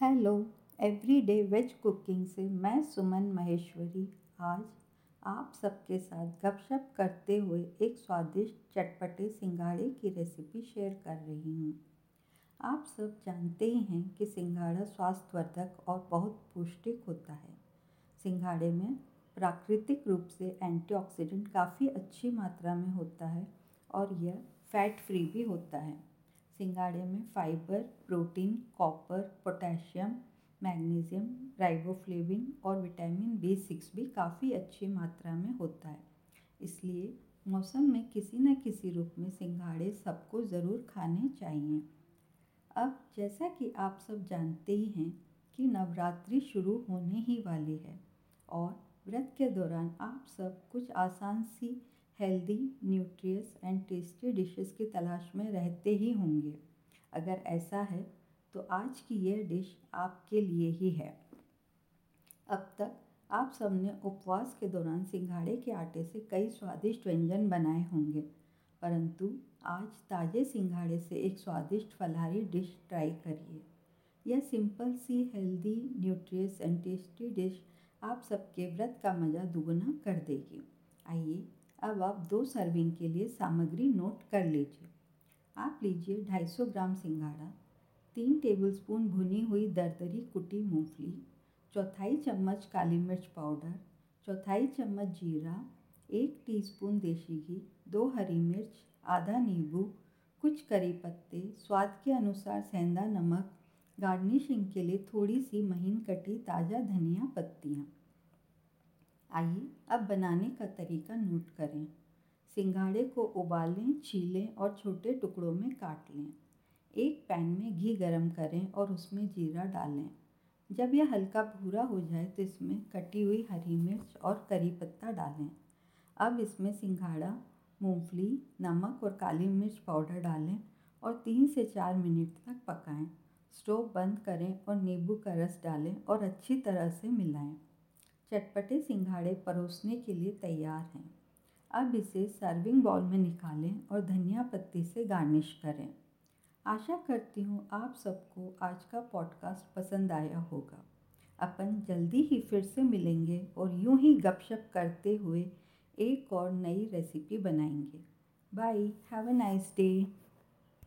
Hello everyday veg cooking से मैं सुमन महेश्वरी। आज आप सबके साथ गपशप करते हुए एक स्वादिष्ट चटपटे सिंगाड़े की रेसिपी शेयर कर रही हूँ। आप सब जानते ही हैं कि सिंगाड़ा स्वास्थ्यवर्धक और बहुत पौष्टिक होता है। सिंगाड़े में प्राकृतिक रूप से एंटीऑक्सीडेंट काफ़ी अच्छी मात्रा में होता है और यह फैट फ्री भी होता है। सिंगाड़े में fibre, protein, copper, potassium, magnesium, riboflavin और विटामिन बी सिक्स भी काफ़ी अच्छी मात्रा में होता है। इसलिए मौसम में किसी न किसी रूप में सिंगाड़े सबको ज़रूर खाने चाहिए। अब जैसा कि आप सब जानते ही हैं कि नवरात्रि शुरू होने ही वाली है और व्रत के दौरान आप सब कुछ आसान सी healthy nutritious and tasty dishes की तलाश में रहते ही होंगे। अगर ऐसा है तो आज की यह डिश आपके लिए ही है। अब तक आप सबने उपवास के दौरान सिंघाड़े के आटे से कई स्वादिष्ट व्यंजन बनाए होंगे, परंतु आज ताज़े सिंघाड़े से एक स्वादिष्ट फलाहारी डिश ट्राई करिए। यह simple C healthy nutritious and tasty dish आप सबके व्रत का मज़ा दुगना कर देगी। आइए अब आप दो सर्विंग के लिए सामग्री नोट कर लीजिए। आप लीजिए 250 ग्राम सिंघाड़ा तीन टेबलस्पून भुनी हुई दरदरी कुटी मूंगफली, चौथाई चम्मच काली मिर्च पाउडर चौथाई चम्मच जीरा, एक टीस्पून देसी घी, दो हरी मिर्च, आधा नींबू, कुछ करी पत्ते, स्वाद के अनुसार सेंधा नमक, गार्निशिंग के लिए थोड़ी सी महीन कटी ताज़ा धनिया पत्तियाँ। आइए, अब बनाने का तरीका नोट करें सिंघाड़े को उबालें, छीलें और छोटे टुकड़ों में काट लें एक पैन में घी गरम करें और उसमें जीरा डालें जब यह हल्का भूरा हो जाए तो इसमें कटी हुई हरी मिर्च और करी पत्ता डालें अब इसमें सिंघाड़ा मूंगफली, नमक और काली मिर्च पाउडर डालें और तीन से चार मिनट तक पकाएँ। स्टोव बंद करें और नींबू का रस डालें और अच्छी तरह से मिलाएँ। चटपटे सिंघाड़े परोसने के लिए तैयार हैं। अब इसे सर्विंग बॉल में निकालें और धनिया पत्ती से गार्निश करें। आशा करती हूँ आप सबको आज का पॉडकास्ट पसंद आया होगा। अपन जल्दी ही फिर से मिलेंगे और यूँ ही गपशप करते हुए एक और नई रेसिपी बनाएँगे। Bye have a nice day